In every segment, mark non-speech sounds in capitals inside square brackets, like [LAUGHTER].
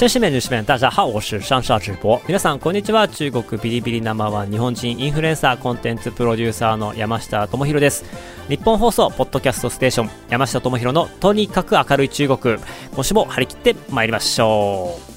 中国。绅士们、女子面、大家好，我是上下直播。皆さん、こんにちは。中国ビリビリナンバーワン日本人インフルエンサーコンテンツプロデューサーの山下智博です。日本放送、ポッドキャストステーション、山下智博のとにかく明るい中国。今週も張り切って参りましょう。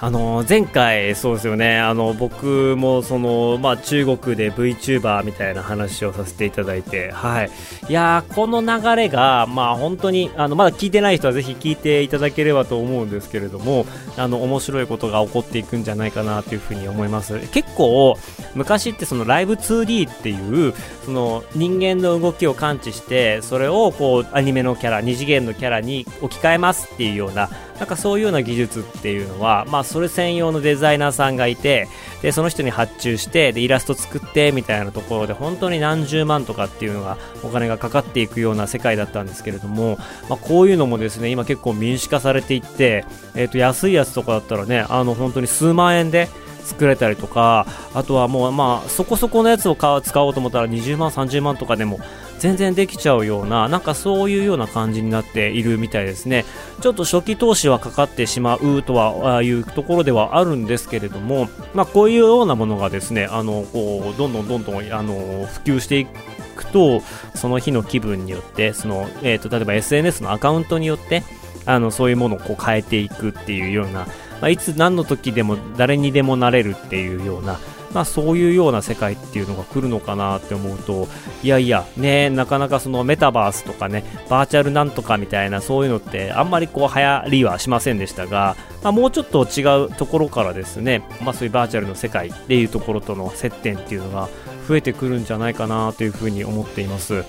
あの前回、そうですよね。あの僕もその、まあ、中国で VTuber みたいな話をさせていただいて、はい、いやこの流れが、まあ、本当にあのまだ聞いてない人はぜひ聞いていただければと思うんですけれどもあの面白いことが起こっていくんじゃないかなというふうに思います。結構昔ってそのライブ 2D っていうその人間の動きを感知してそれをこうアニメのキャラ二次元のキャラに置き換えますっていうようななんかそういうような技術っていうのは、まあ、それ専用のデザイナーさんがいてでその人に発注してでイラスト作ってみたいなところで本当に何十万とかっていうのがお金がかかっていくような世界だったんですけれども、まあ、こういうのもですね今結構民主化されていって、えー、と安いやつとかだったらねあの本当に数万円で作れたりとかあとはもうまあそこそこのやつを使おうと思ったら20万30万とかでも全然できちゃうようななんかそういうような感じになっているみたいですね。ちょっと初期投資はかかってしまうとはいうところではあるんですけれども、まあ、こういうようなものがですねあのこうどんどんどんどんあの普及していくとその日の気分によってその、えーと、例えば SNS のアカウントによってあのそういうものをこう変えていくっていうような、まあ、いつ何の時でも誰にでもなれるっていうようなまあ、そういうような世界っていうのが来るのかなって思うといやいやねなかなかそのメタバースとかねバーチャルなんとかみたいなそういうのってあんまりこう流行りはしませんでしたが、まあ、もうちょっと違うところからですね、まあ、そういうバーチャルの世界っていうところとの接点っていうのが増えてくるんじゃないかなというふうに思っています。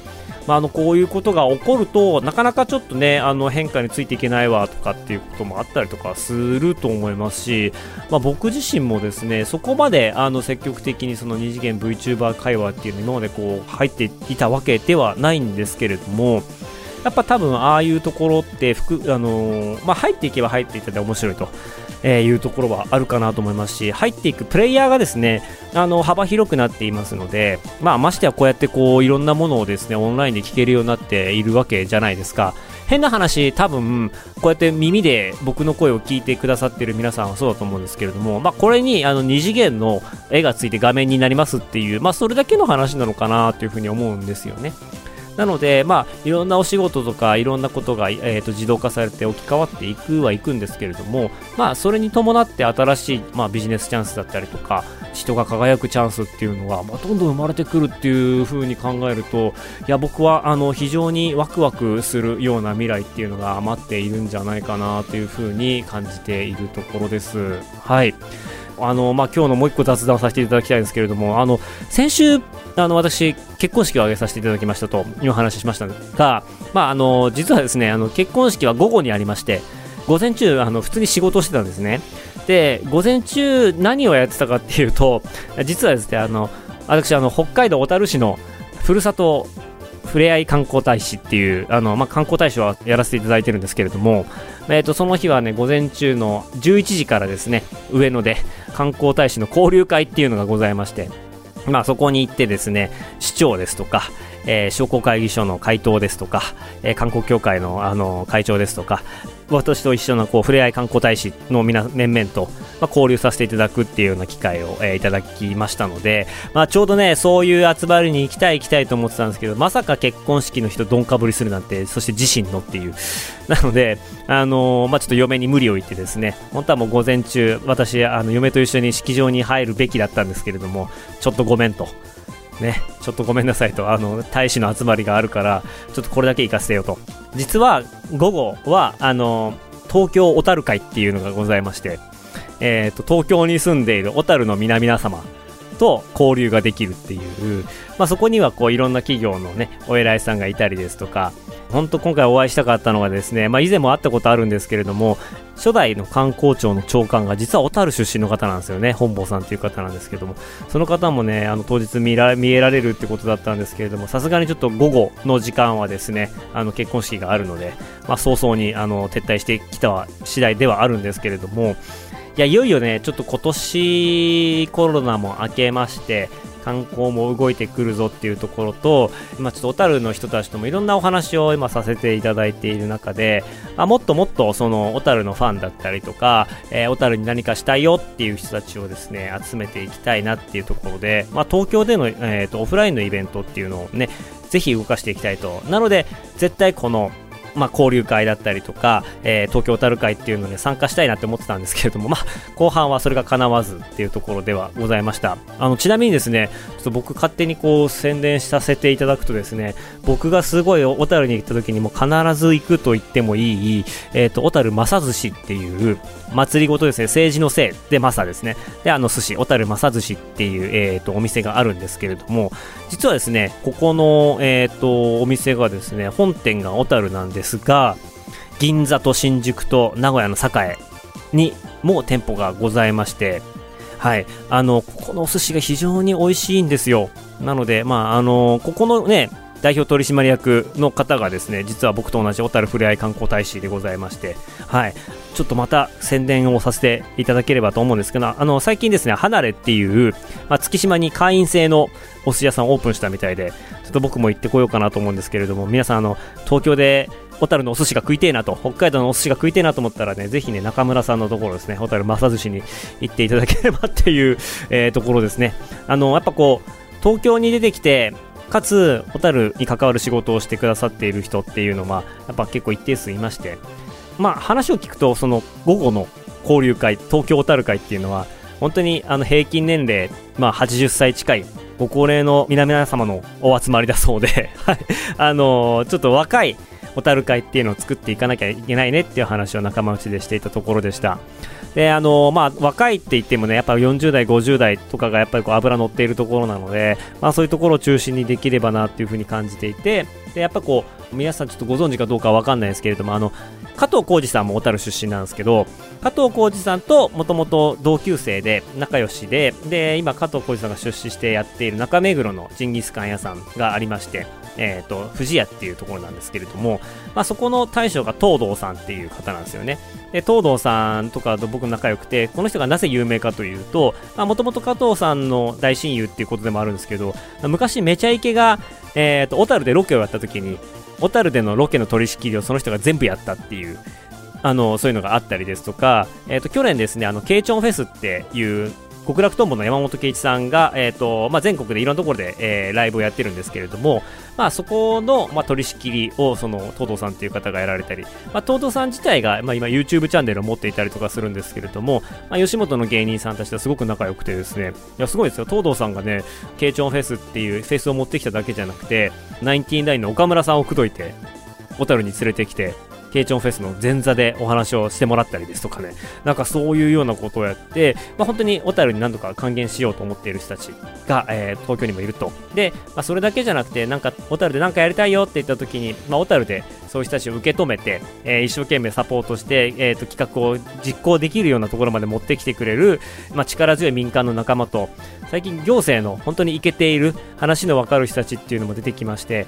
まあ、あのこういうことが起こるとなかなかちょっとねあの変化についていけないわとかっていうこともあったりとかすると思いますし、まあ、僕自身もですねそこまであの積極的にその二次元 VTuber 会話っていうの今までこう入っていたわけではないんですけれどもやっぱ多分ああいうところって服あのー、まあ、入っていけば入っていったで面白いと。え、いうところはあるかなと思いますし入っていくプレイヤーがですねあの幅広くなっていますので、まあ、ましてやこうやってこういろんなものをですねオンラインで聞けるようになっているわけじゃないですか変な話多分こうやって耳で僕の声を聞いてくださっている皆さんはそうだと思うんですけれども、まあ、これにあの2次元の絵がついて画面になりますっていう、まあ、それだけの話なのかなというふうに思うんですよね。なので、まあ、いろんなお仕事とかいろんなことが、えーと、自動化されて置き換わっていくはいくんですけれども、まあ、それに伴って新しい、まあ、ビジネスチャンスだったりとか人が輝くチャンスっていうのが、まあ、どんどん生まれてくるっていう風に考えるといや僕はあの非常にワクワクするような未来っていうのが待っているんじゃないかなという風に感じているところです。はいあの、まあ、今日のもう一個雑談させていただきたいんですけれども、あの、先週、あの、私、結婚式を挙げさせていただきましたという話ししましたが、まあ、あの、実はですね、あの、結婚式は午後にありまして、午前中、あの、普通に仕事をしてたんですね。で、午前中、何をやってたかっていうと、実はですね、あの、私、あの、北海道小樽市のふるさとふれあい観光大使っていうあの、まあ、観光大使はやらせていただいてるんですけれども、えー、とその日はね午前中の11時からですね上野で観光大使の交流会っていうのがございましてまあ、そこに行ってですね市長ですとか、えー、商工会議所の会頭ですとか、えー、観光協会のあの会長ですとか私と一緒のこう触れ合い観光大使の皆面々と、まあ、交流させていただくっていうような機会を、えー、いただきましたので、まあ、ちょうどねそういう集まりに行きたい行きたいと思ってたんですけどまさか結婚式の人どんかぶりするなんてそして自身のっていう [LAUGHS] なので、あのー、まあ、ちょっと嫁に無理を言ってですね本当はもう午前中私あの嫁と一緒に式場に入るべきだったんですけれどもちょっとごめんと。ね、ちょっとごめんなさいと、あの、大使の集まりがあるから、ちょっとこれだけ行かせてよと。実は、午後は、あの、東京小樽会っていうのがございまして、えっ、ー、と、東京に住んでいる小樽の皆々様と交流ができるっていう、まあ、そこにはこういろんな企業のねお偉いさんがいたりですとか本当今回お会いしたかったのがですね、まあ、以前も会ったことあるんですけれども初代の観光庁の長官が実は小樽出身の方なんですよね。本坊さんという方なんですけども。その方もねあの当日見ら見えられるってことだったんですけれどもさすがにちょっと午後の時間はですねあの結婚式があるので、まあ、早々にあの撤退してきた次第ではあるんですけれどもいやいよいよねちょっと今年コロナも明けまして観光も動いてくるぞっていうところと、今ちょっと小樽の人たちともいろんなお話を今させていただいている中で、あもっともっとその小樽のファンだったりとか、えー、小樽に何かしたいよっていう人たちをですね、集めていきたいなっていうところで、まあ、東京での、えーと、オフラインのイベントっていうのをね、ぜひ動かしていきたいと。なので、絶対このまあ、交流会だったりとか、えー、東京タル会っていうのに参加したいなって思ってたんですけれども、まあ、後半はそれが叶わずっていうところではございました。あの、ちなみにですね、ちょっと僕勝手にこう宣伝させていただくとですね、僕がすごい小樽に行った時にも必ず行くと言ってもいい、え、ー、と、小樽正寿司っていう祭りごとですね、政治のせいで正ですね。で、あの寿司、小樽正寿司っていう、え、ー、と、お店があるんですけれども、実はですね、ここの、えっ、ー、と、お店がですね、本店が小樽なんですですが、銀座と新宿と名古屋の栄にも店舗がございまして、はい、あの、ここのお寿司が非常に美味しいんですよ。なので、まあ、あの、ここのね、代表取締役の方がですね実は僕と同じ小樽ふれあい観光大使でございまして、はい、ちょっとまた宣伝をさせていただければと思うんですけどあの最近ですね離れっていう、まあ、月島に会員制のお寿司屋さんオープンしたみたいでっと僕も行ってこようかなと思うんですけれども皆さんあの東京で小樽のお寿司が食いてえなと、北海道のお寿司が食いてえなと思ったらね、ぜひね、中村さんのところですね、小樽正寿司に行っていただければっていう、えー、ところですね。あの、やっぱこう、東京に出てきて、かつ小樽に関わる仕事をしてくださっている人っていうのはやっぱ結構一定数いましてまあ話を聞くとその午後の交流会東京小樽会っていうのは本当にあの平均年齢、まあ、80歳近いご高齢の皆々様のお集まりだそうで、[LAUGHS] はい、あのー、ちょっと若い小樽会っていうのを作っていかなきゃいけないねっていう話を仲間内でしていたところでした。で、あのまあ、若いって言ってもね、やっぱ40代、50代とかがやっぱりこう油乗っているところなので、まあそういうところを中心にできればなっていうふうに感じていて、で、やっぱこう、皆さんちょっとご存知かどうかわかんないですけれども、あの、加藤浩二さんも小樽出身なんですけど、加藤浩二さんともともと同級生で仲良しで、で、今加藤浩二さんが出資してやっている中目黒のジンギスカン屋さんがありまして、えっ、ー、と、富士屋っていうところなんですけれども、まあ、そこの大将が東堂さんっていう方なんですよね。で、東堂さんとかと僕仲良くて、この人がなぜ有名かというと、もともと加藤さんの大親友っていうことでもあるんですけど、昔めちゃイケが、えっ、ー、と、小樽でロケをやった時に、小樽でのロケの取り仕切りをその人が全部やったっていう、あの、そういうのがあったりですとか、えっ、ー、と、去年ですね、あの、ケイチョンフェスっていう極楽とんぼの山本圭一さんが、えーとまあ、全国でいろんなところで、えー、ライブをやってるんですけれども、まあ、そこの、まあ、取り仕切りをその東堂さんという方がやられたり、まあ、東堂さん自体が、まあ、今 YouTube チャンネルを持っていたりとかするんですけれども、まあ、吉本の芸人さんたちとすごく仲良くてですねいやすごいですよ。東堂さんがね慶長フェスっていうフェスを持ってきただけじゃなくてナインティナインの岡村さんを口説いて小樽に連れてきてケイチョンフェスの前座でお話をしてもらったりですとかね、なんかそういうようなことをやって、まあ、本当に小樽に何度か還元しようと思っている人たちが、えー、東京にもいると。で、まあ、それだけじゃなくて、なんか小樽で何かやりたいよって言った時に、まあ、小樽でそういう人たちを受け止めて、えー、一生懸命サポートして、えーと、企画を実行できるようなところまで持ってきてくれる、まあ、力強い民間の仲間と、最近行政の本当にいけている話の分かる人たちっていうのも出てきまして、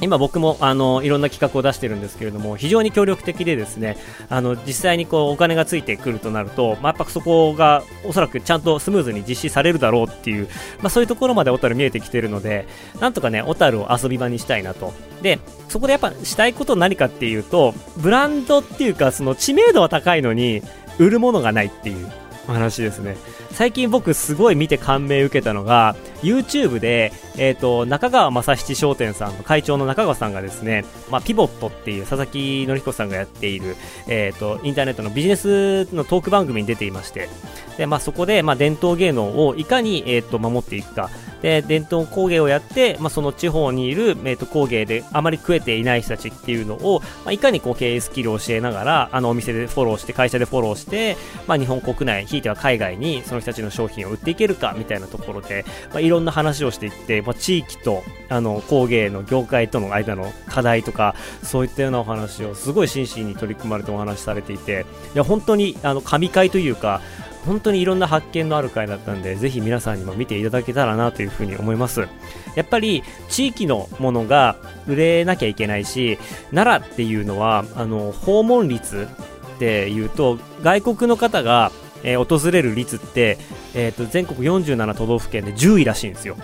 今僕もあのいろんな企画を出してるんですけれども非常に協力的でですねあの実際にこうお金がついてくるとなると、まあ、やっぱそこがおそらくちゃんとスムーズに実施されるだろうっていう、まあ、そういうところまで小樽見えてきてるのでなんとかね小樽を遊び場にしたいなと。でそこでやっぱしたいこと何かっていうとブランドっていうかその知名度は高いのに売るものがないっていう。話ですね。最近僕すごい見て感銘受けたのが、YouTube で、え、ー、と、中川正七商店さんの会長の中川さんがですね、まあ、ピボットっていう佐々木典彦さんがやっている、え、ー、と、インターネットのビジネスのトーク番組に出ていまして、で、まあ、そこで、まあ、伝統芸能をいかに、えっ、ー、と、守っていくか。で、伝統工芸をやって、まあ、その地方にいる、えー、と工芸であまり食えていない人たちっていうのを、まあ、いかにこう経営スキルを教えながら、あのお店でフォローして、会社でフォローして、まあ、日本国内、ひいては海外にその人たちの商品を売っていけるかみたいなところで、まあ、いろんな話をしていって、まあ、地域とあの工芸の業界との間の課題とか、そういったようなお話をすごい真摯に取り組まれてお話しされていて、いや本当にあの神回というか、本当にいろんな発見のある回だったんで、ぜひ皆さんにも見ていただけたらなというふうに思います。やっぱり地域のものが売れなきゃいけないし、奈良っていうのは、あの、訪問率っていうと、外国の方が、えー、訪れる率って、えーと、全国47都道府県で10位らしいんですよ。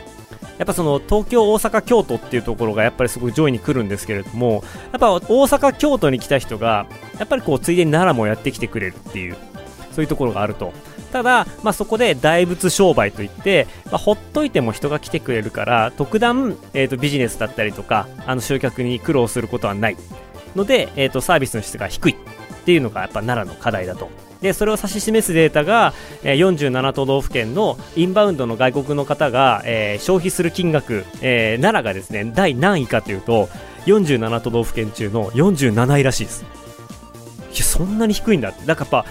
やっぱその東京、大阪、京都っていうところがやっぱりすごい上位に来るんですけれども、やっぱ大阪、京都に来た人が、やっぱりこうついでに奈良もやってきてくれるっていう、そういうところがあると。ただ、まあ、そこで大仏商売といって、まあ、ほっといても人が来てくれるから特段、えーと、ビジネスだったりとかあの集客に苦労することはない。ので、えーと、サービスの質が低い。っていうのがやっぱ奈良の課題だと。でそれを指し示すデータが、えー、47都道府県のインバウンドの外国の方が、えー、消費する金額、えー、奈良がですね第何位かというと47都道府県中の47位らしいです。いやそんなに低いんだだからやっぱ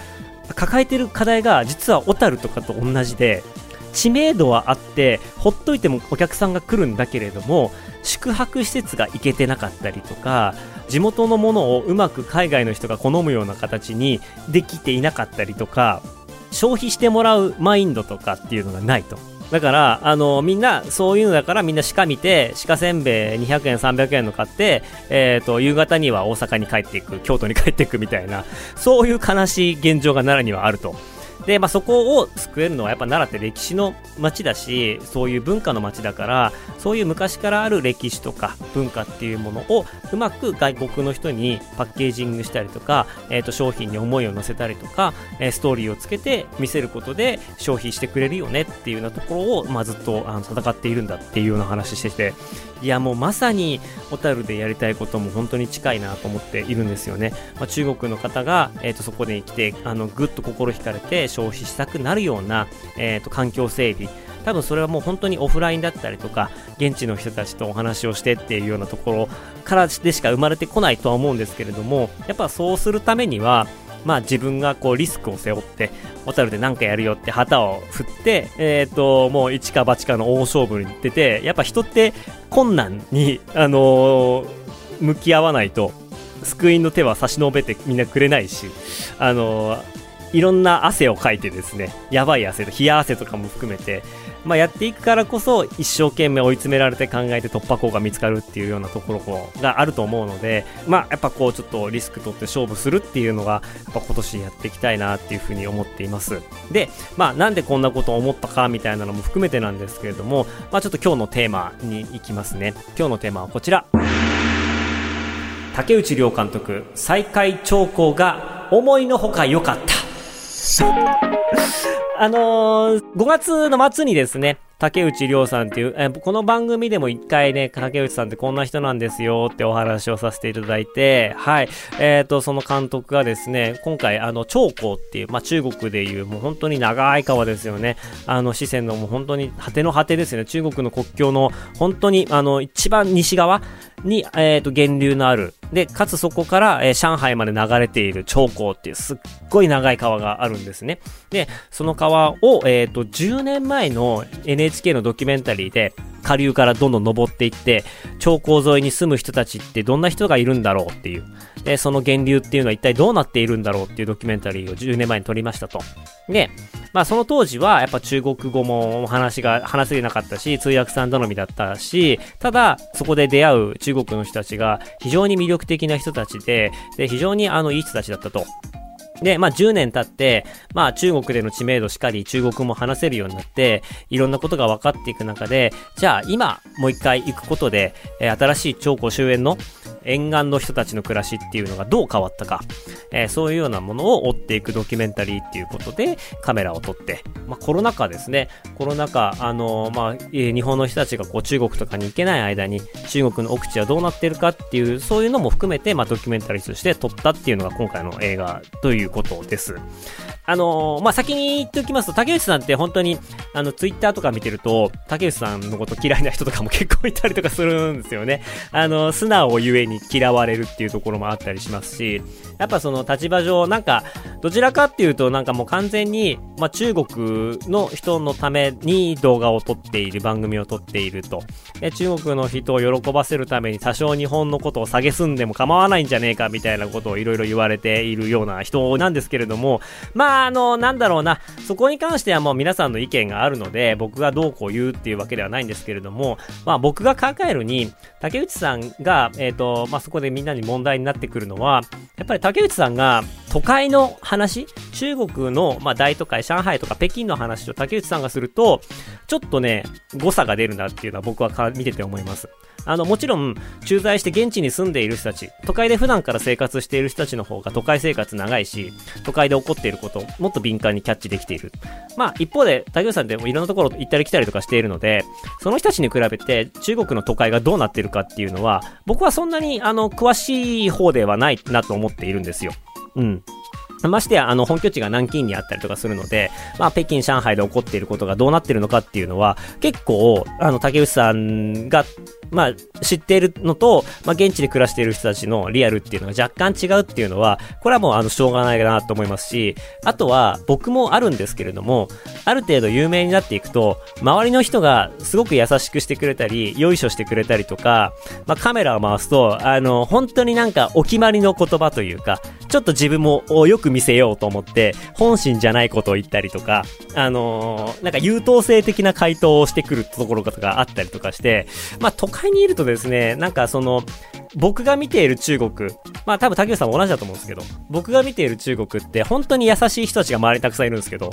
抱えてる課題が実は小樽とかと同じで知名度はあってほっといてもお客さんが来るんだけれども宿泊施設が行けてなかったりとか地元のものをうまく海外の人が好むような形にできていなかったりとか消費してもらうマインドとかっていうのがないと。だから、あの、みんな、そういうのだからみんな鹿見て、鹿せんべい200円、300円の買って、えっ、ー、と、夕方には大阪に帰っていく、京都に帰っていくみたいな、そういう悲しい現状が奈良にはあると。で、まあ、そこを救えるのはやっぱ奈良って歴史の街だし、そういう文化の街だから、そういう昔からある歴史とか文化っていうものをうまく外国の人にパッケージングしたりとか、えっ、ー、と、商品に思いを乗せたりとか、え、ストーリーをつけて見せることで消費してくれるよねっていうようなところを、まあ、ずっとあの戦っているんだっていうような話してて、いやもうまさに小樽でやりたいことも本当に近いなと思っているんですよね。まあ、中国の方が、えー、とそこで来て、あの、ぐっと心惹かれて消費したくなるような、えー、と環境整備、多分それはもう本当にオフラインだったりとか、現地の人たちとお話をしてっていうようなところからでしか生まれてこないとは思うんですけれども、やっぱそうするためには、まあ自分がこうリスクを背負って、小樽で何かやるよって旗を振って、えっ、と、もう一か八かの大勝負に出て、やっぱ人って困難に、あのー、向き合わないと、救いの手は差し伸べてみんなくれないし、あのー、いろんな汗をかいてですね、やばい汗と冷や汗とかも含めて、まあ、やっていくからこそ一生懸命追い詰められて考えて突破口が見つかるっていうようなところがあると思うので、まあ、やっぱこうちょっとリスク取って勝負するっていうのが、やっぱ今年やっていきたいなっていうふうに思っています。で、まあ、なんでこんなことを思ったかみたいなのも含めてなんですけれども、まあ、ちょっと今日のテーマに行きますね。今日のテーマはこちら。竹内涼監督、再開兆候が思いのほか良かった。あのー、5月の末にですね、竹内涼さんっていう、えこの番組でも一回ね、竹内さんってこんな人なんですよってお話をさせていただいて、はい。えっ、ー、と、その監督がですね、今回、あの、長江っていう、まあ、中国でいうもう本当に長い川ですよね。あの、四川のもう本当に果ての果てですよね。中国の国境の本当に、あの、一番西側に、えっ、ー、と、源流のある。で、かつそこから、えー、上海まで流れている長江っていうすっごい長い川があるんですね。で、その川を、え、ー、と、10年前の NHK のドキュメンタリーで、下流からどんどん登っていって、長江沿いに住む人たちってどんな人がいるんだろうっていう。で、その源流っていうのは一体どうなっているんだろうっていうドキュメンタリーを10年前に撮りましたと。で、まあその当時はやっぱ中国語も話が、[LAUGHS] 話せなかったし、通訳さん頼みだったし、ただそこで出会う中国の人たちが非常に魅力的な人たちで、で、非常にあのいい人たちだったと。で、まあ10年経って、まあ中国での知名度しかり、中国も話せるようになって、いろんなことが分かっていく中で、じゃあ今もう一回行くことで、えー、新しい長江終焉の沿岸の人たちの暮らしっていうのがどう変わったか、えー、そういうようなものを追っていくドキュメンタリーっていうことでカメラを撮って、まあ、コロナ禍ですね、コロナ禍、あのー、まあ、日本の人たちがこう中国とかに行けない間に中国の奥地はどうなってるかっていう、そういうのも含めて、まあ、ドキュメンタリーとして撮ったっていうのが今回の映画ということです。あのー、まあ、先に言っておきますと、竹内さんって本当に、あの、ツイッターとか見てると、竹内さんのこと嫌いな人とかも結構いたりとかするんですよね。あの、素直ゆえに嫌われるっていうところもあったりしますし、やっぱその立場上、なんか、どちらかっていうと、なんかもう完全に、まあ、中国の人のために動画を撮っている、番組を撮っていると。で中国の人を喜ばせるために多少日本のことを蔑んでも構わないんじゃねえかみたいなことをいろいろ言われているような人なんですけれども、まあ、あの、なんだろうな、そこに関してはもう皆さんの意見があるので、僕がどうこう言うっていうわけではないんですけれども、まあ僕が考えるに、竹内さんが、えっ、ー、と、まあそこでみんなに問題になってくるのは、やっぱり竹内さんが都会の話、中国の、まあ、大都会、上海とか北京の話を竹内さんがすると、ちょっとね、誤差が出るなっていうのは僕は見てて思います。あの、もちろん、駐在して現地に住んでいる人たち、都会で普段から生活している人たちの方が都会生活長いし、都会で起こっていることをもっと敏感にキャッチできている。まあ、一方で、竹内さんっていろんなところ行ったり来たりとかしているので、その人たちに比べて中国の都会がどうなっているかっていうのは、僕はそんなに、あの、詳しい方ではないなと思っているんですよ。うん。ましてや、あの、本拠地が南京にあったりとかするので、まあ、北京、上海で起こっていることがどうなってるのかっていうのは、結構、あの、竹内さんが、まあ、知っているのと、まあ、現地で暮らしている人たちのリアルっていうのが若干違うっていうのは、これはもう、あの、しょうがないかなと思いますし、あとは、僕もあるんですけれども、ある程度有名になっていくと、周りの人がすごく優しくしてくれたり、よいしょしてくれたりとか、まあ、カメラを回すと、あの、本当になんかお決まりの言葉というか、ちょっと自分もよく見せようと思って、本心じゃないことを言ったりとか、あのー、なんか優等生的な回答をしてくるところとかあったりとかして、まあ都会にいるとですね、なんかその、僕が見ている中国、まあ多分竹内さんも同じだと思うんですけど、僕が見ている中国って本当に優しい人たちが周りにたくさんいるんですけど、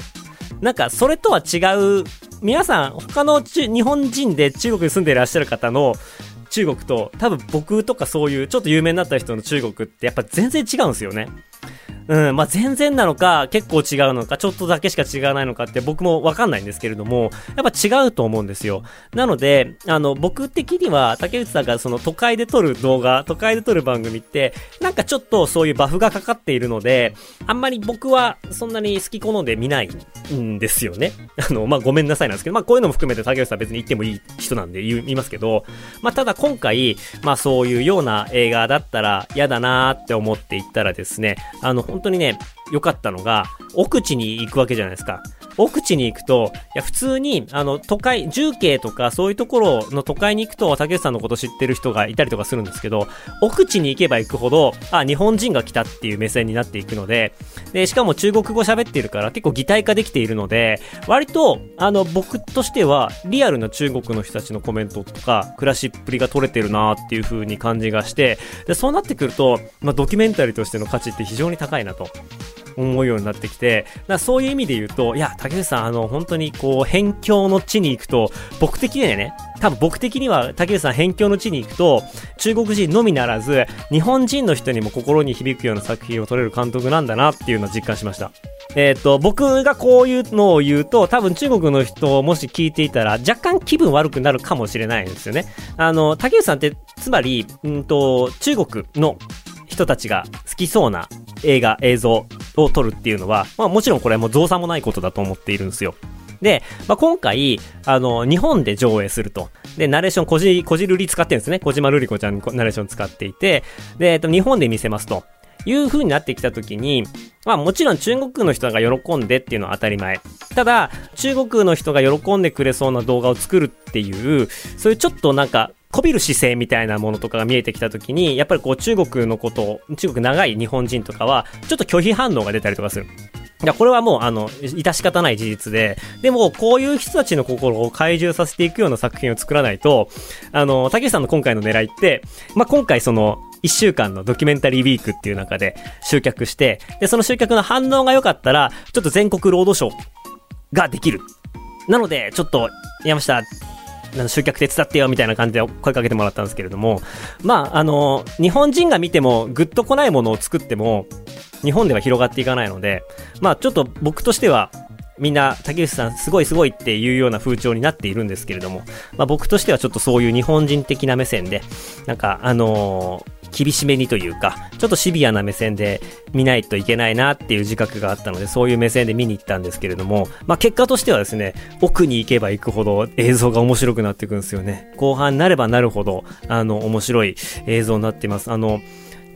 なんかそれとは違う、皆さん、他の日本人で中国に住んでいらっしゃる方の中国と、多分僕とかそういうちょっと有名になった人の中国ってやっぱ全然違うんですよね。うん、まあ、全然なのか、結構違うのか、ちょっとだけしか違わないのかって僕もわかんないんですけれども、やっぱ違うと思うんですよ。なので、あの、僕的には、竹内さんがその都会で撮る動画、都会で撮る番組って、なんかちょっとそういうバフがかかっているので、あんまり僕はそんなに好き好んで見ないんですよね。あの、まあ、ごめんなさいなんですけど、まあ、こういうのも含めて竹内さん別に言ってもいい人なんで言いますけど、まあ、ただ今回、まあ、そういうような映画だったら嫌だなーって思って行ったらですね、あの、本当にね、良かったのが、奥地に行くわけじゃないですか。奥地に行くと、いや、普通に、あの、都会、重慶とかそういうところの都会に行くと、竹内さんのこと知ってる人がいたりとかするんですけど、奥地に行けば行くほど、あ、日本人が来たっていう目線になっていくので、で、しかも中国語喋ってるから結構擬態化できているので、割と、あの、僕としては、リアルな中国の人たちのコメントとか、暮らしっぷりが取れてるなっていう風に感じがして、で、そうなってくると、まあ、ドキュメンタリーとしての価値って非常に高いなと。思うようになってきて、そういう意味で言うと、いや、竹内さん、あの、本当にこう、辺境の地に行くと、僕的にはね、多分僕的には竹内さん辺境の地に行くと、中国人のみならず、日本人の人にも心に響くような作品を撮れる監督なんだなっていうのを実感しました。えっ、と、僕がこういうのを言うと、多分中国の人をもし聞いていたら、若干気分悪くなるかもしれないんですよね。あの、竹内さんって、つまり、うんと、中国の人たちが好きそうな映画、映像を撮るっていうのは、まあもちろんこれもう造作もないことだと思っているんですよ。で、まあ、今回、あの、日本で上映すると。で、ナレーション、こじ、こじるり使ってるんですね。小島瑠璃子ちゃんナレーション使っていて、で、えっと、日本で見せますと。いう風になってきた時に、まあもちろん中国の人が喜んでっていうのは当たり前。ただ、中国の人が喜んでくれそうな動画を作るっていう、そういうちょっとなんか、こびる姿勢みたいなものとかが見えてきたときに、やっぱりこう中国のこと、中国長い日本人とかは、ちょっと拒否反応が出たりとかする。いや、これはもう、あの、致し方ない事実で、でも、こういう人たちの心を怪獣させていくような作品を作らないと、あの、竹内さんの今回の狙いって、まあ、今回その、一週間のドキュメンタリーウィークっていう中で集客して、で、その集客の反応が良かったら、ちょっと全国ロードショーができる。なので、ちょっと、山下、集客手伝ってよみたいな感じで声かけてもらったんですけれども、まあ、あの、日本人が見てもぐっと来ないものを作っても、日本では広がっていかないので、まあ、ちょっと僕としては、みんな竹内さんすごいすごいっていうような風潮になっているんですけれども、まあ、僕としてはちょっとそういう日本人的な目線で、なんかあのー厳しめにというか、ちょっとシビアな目線で見ないといけないなっていう自覚があったので、そういう目線で見に行ったんですけれども、まあ結果としてはですね、奥に行けば行くほど映像が面白くなっていくんですよね。後半になればなるほど、あの、面白い映像になっています。あの、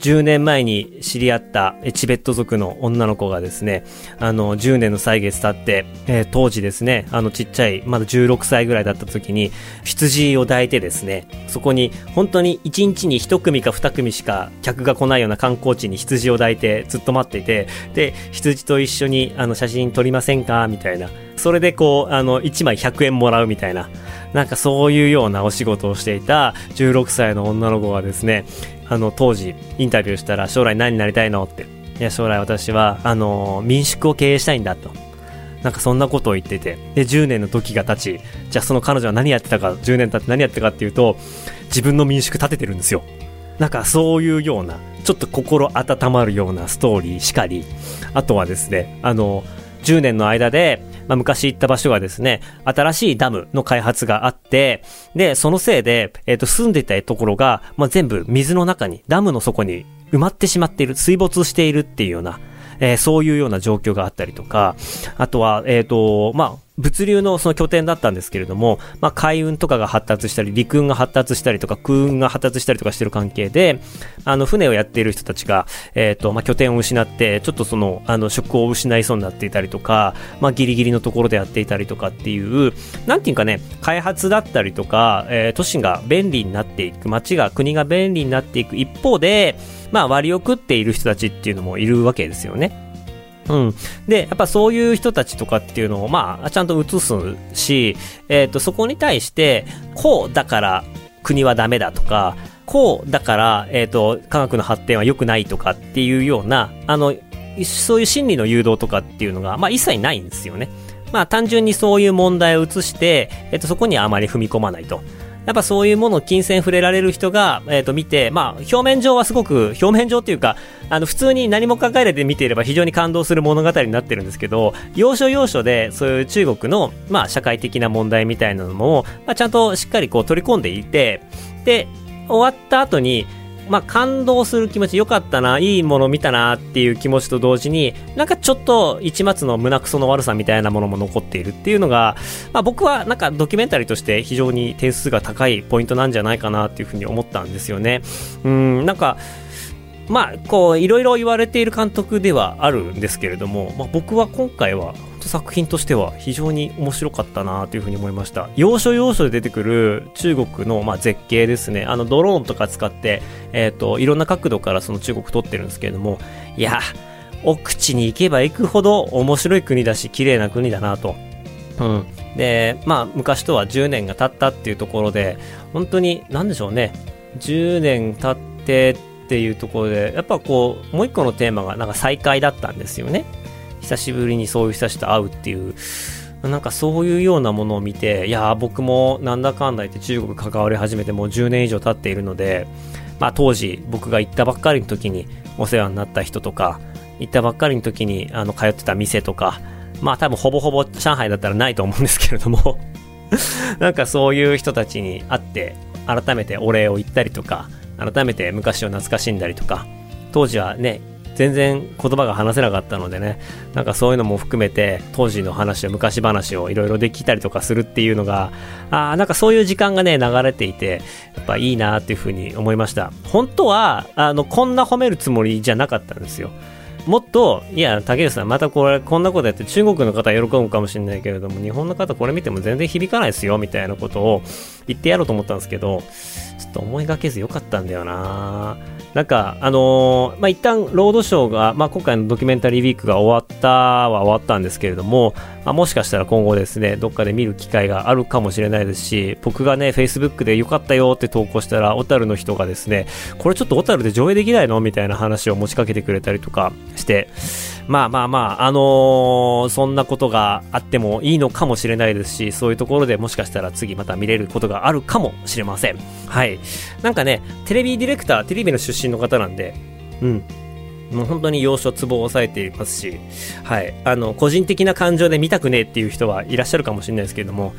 10年前に知り合ったチベット族の女の子がですね、あの、10年の歳月経って、えー、当時ですね、あのちっちゃい、まだ16歳ぐらいだった時に、羊を抱いてですね、そこに本当に1日に1組か2組しか客が来ないような観光地に羊を抱いてずっと待っていて、で、羊と一緒にあの写真撮りませんか？みたいな。それでこう、あの、1枚100円もらうみたいな。なんかそういうようなお仕事をしていた16歳の女の子がですね、あの、当時、インタビューしたら、将来何になりたいのって。いや、将来私は、あの、民宿を経営したいんだと。なんかそんなことを言ってて。で、10年の時が経ち、じゃあその彼女は何やってたか、10年経って何やってたかっていうと、自分の民宿建ててるんですよ。なんかそういうような、ちょっと心温まるようなストーリーしかり、あとはですね、あの、10年の間で、まあ、昔行った場所がですね、新しいダムの開発があって、で、そのせいで、えっ、ー、と、住んでいたところが、まあ、全部水の中に、ダムの底に埋まってしまっている、水没しているっていうような、えー、そういうような状況があったりとか、あとは、えっ、ー、と、まあ、物流のその拠点だったんですけれども、まあ、海運とかが発達したり、陸運が発達したりとか、空運が発達したりとかしてる関係で、あの、船をやっている人たちが、えっ、ー、と、まあ、拠点を失って、ちょっとその、あの、職を失いそうになっていたりとか、まあ、ギリギリのところでやっていたりとかっていう、なんていうかね、開発だったりとか、えー、都市が便利になっていく、街が、国が便利になっていく一方で、まあ、割を食っている人たちっていうのもいるわけですよね。うん。で、やっぱそういう人たちとかっていうのを、まあ、ちゃんと映すし、えっ、ー、と、そこに対して、こうだから国はダメだとか、こうだから、えっ、ー、と、科学の発展は良くないとかっていうような、あの、そういう心理の誘導とかっていうのが、まあ一切ないんですよね。まあ単純にそういう問題を移して、えっ、ー、と、そこにはあまり踏み込まないと。やっぱそういうものを金銭触れられる人が、えっ、ー、と見て、まあ表面上はすごく、表面上っていうか、あの普通に何も考えれて見ていれば非常に感動する物語になってるんですけど、要所要所でそういう中国の、まあ社会的な問題みたいなのも、まあちゃんとしっかりこう取り込んでいて、で、終わった後に、まあ、感動する気持ち、よかったな、いいもの見たなっていう気持ちと同時に、なんかちょっと一末の胸くその悪さみたいなものも残っているっていうのが、まあ、僕はなんかドキュメンタリーとして非常に点数が高いポイントなんじゃないかなっていうふうに思ったんですよね。うん、なんか、まあ、こう、いろいろ言われている監督ではあるんですけれども、まあ、僕は今回は作品としては非常に面白かったなというふうに思いました。要所要所で出てくる中国の、まあ、絶景ですね。あのドローンとか使って、えっ、ー、と、いろんな角度からその中国撮ってるんですけれども、いや、奥地に行けば行くほど面白い国だし、綺麗な国だなと。うん。で、まあ、昔とは10年が経ったっていうところで、本当に、なんでしょうね。10年経ってっていうところで、やっぱこう、もう一個のテーマがなんか再会だったんですよね。久しぶりにそういう人たちと会うっていう、なんかそういうようなものを見て、いや僕もなんだかんだ言って中国関わり始めてもう10年以上経っているので、まあ当時僕が行ったばっかりの時にお世話になった人とか、行ったばっかりの時にあの通ってた店とか、まあ多分ほぼほぼ上海だったらないと思うんですけれども [LAUGHS] なんかそういう人たちに会って、改めてお礼を言ったりとか、改めて昔を懐かしんだりとか、当時はね、全然言葉が話せなかったのでね、なんかそういうのも含めて、当時の話を、昔話をいろいろできたりとかするっていうのが、ああ、なんかそういう時間がね、流れていて、やっぱいいなっていうふうに思いました。本当は、あの、こんな褒めるつもりじゃなかったんですよ。もっと、いや、竹内さん、またこれ、こんなことやって中国の方は喜ぶかもしれないけれども、日本の方これ見ても全然響かないですよ、みたいなことを言ってやろうと思ったんですけど、ちょっと思いがけずよかったんだよな。なんか、あのー、まあ、一旦、ロードショーが、まあ、今回のドキュメンタリーウィークが終わったは終わったんですけれども、まあ、もしかしたら今後ですね、どっかで見る機会があるかもしれないですし、僕がね、Facebook で良かったよって投稿したら、小樽の人がですね、これちょっと小樽で上映できないのみたいな話を持ちかけてくれたりとかして、まあまあまあ、あのーそんなことがあってもいいのかもしれないですし、そういうところでもしかしたら次また見れることがあるかもしれません。はい。なんかね、テレビディレクター、テレビの出身の方なんで、うん。もう本当に要所ツボを抑えていますし、はい。あの、個人的な感情で見たくねえっていう人はいらっしゃるかもしれないですけれども、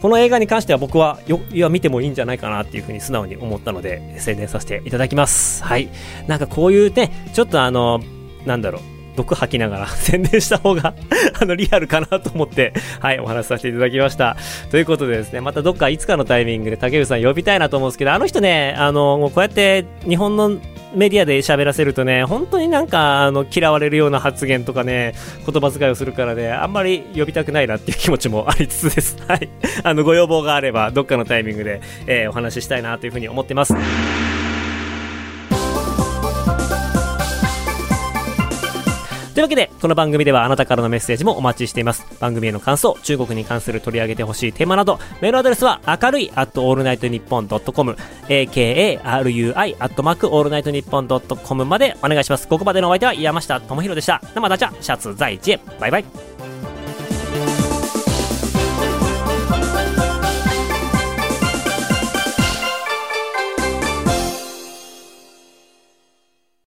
この映画に関しては僕はよ、いや、見てもいいんじゃないかなっていうふうに素直に思ったので、宣伝させていただきます。はい。なんかこういうね、ちょっとあの、なんだろう、毒吐きながら [LAUGHS] 宣伝した方が [LAUGHS] あの、リアルかなと思って、はい、お話しさせていただきました。ということでですね、またどっかいつかのタイミングで竹内さん呼びたいなと思うんですけど、あの人ね、あの、もうこうやって日本のメディアで喋らせるとね、本当になんか、あの、嫌われるような発言とかね、言葉遣いをするからね、あんまり呼びたくないなっていう気持ちもありつつです。はい。あの、ご要望があれば、どっかのタイミングで、えーお話ししたいなというふうに思ってます。というわけで、この番組ではあなたからのメッセージもお待ちしています。番組への感想、中国に関する取り上げてほしいテーマなど、メールアドレスは明るい at allnightnippon.com、akarui アットマークオールナイトニッポンドットコムまでお願いします。ここまでのお相手は山下智博でした。生ダチャシャツ在地へ。バイバイ。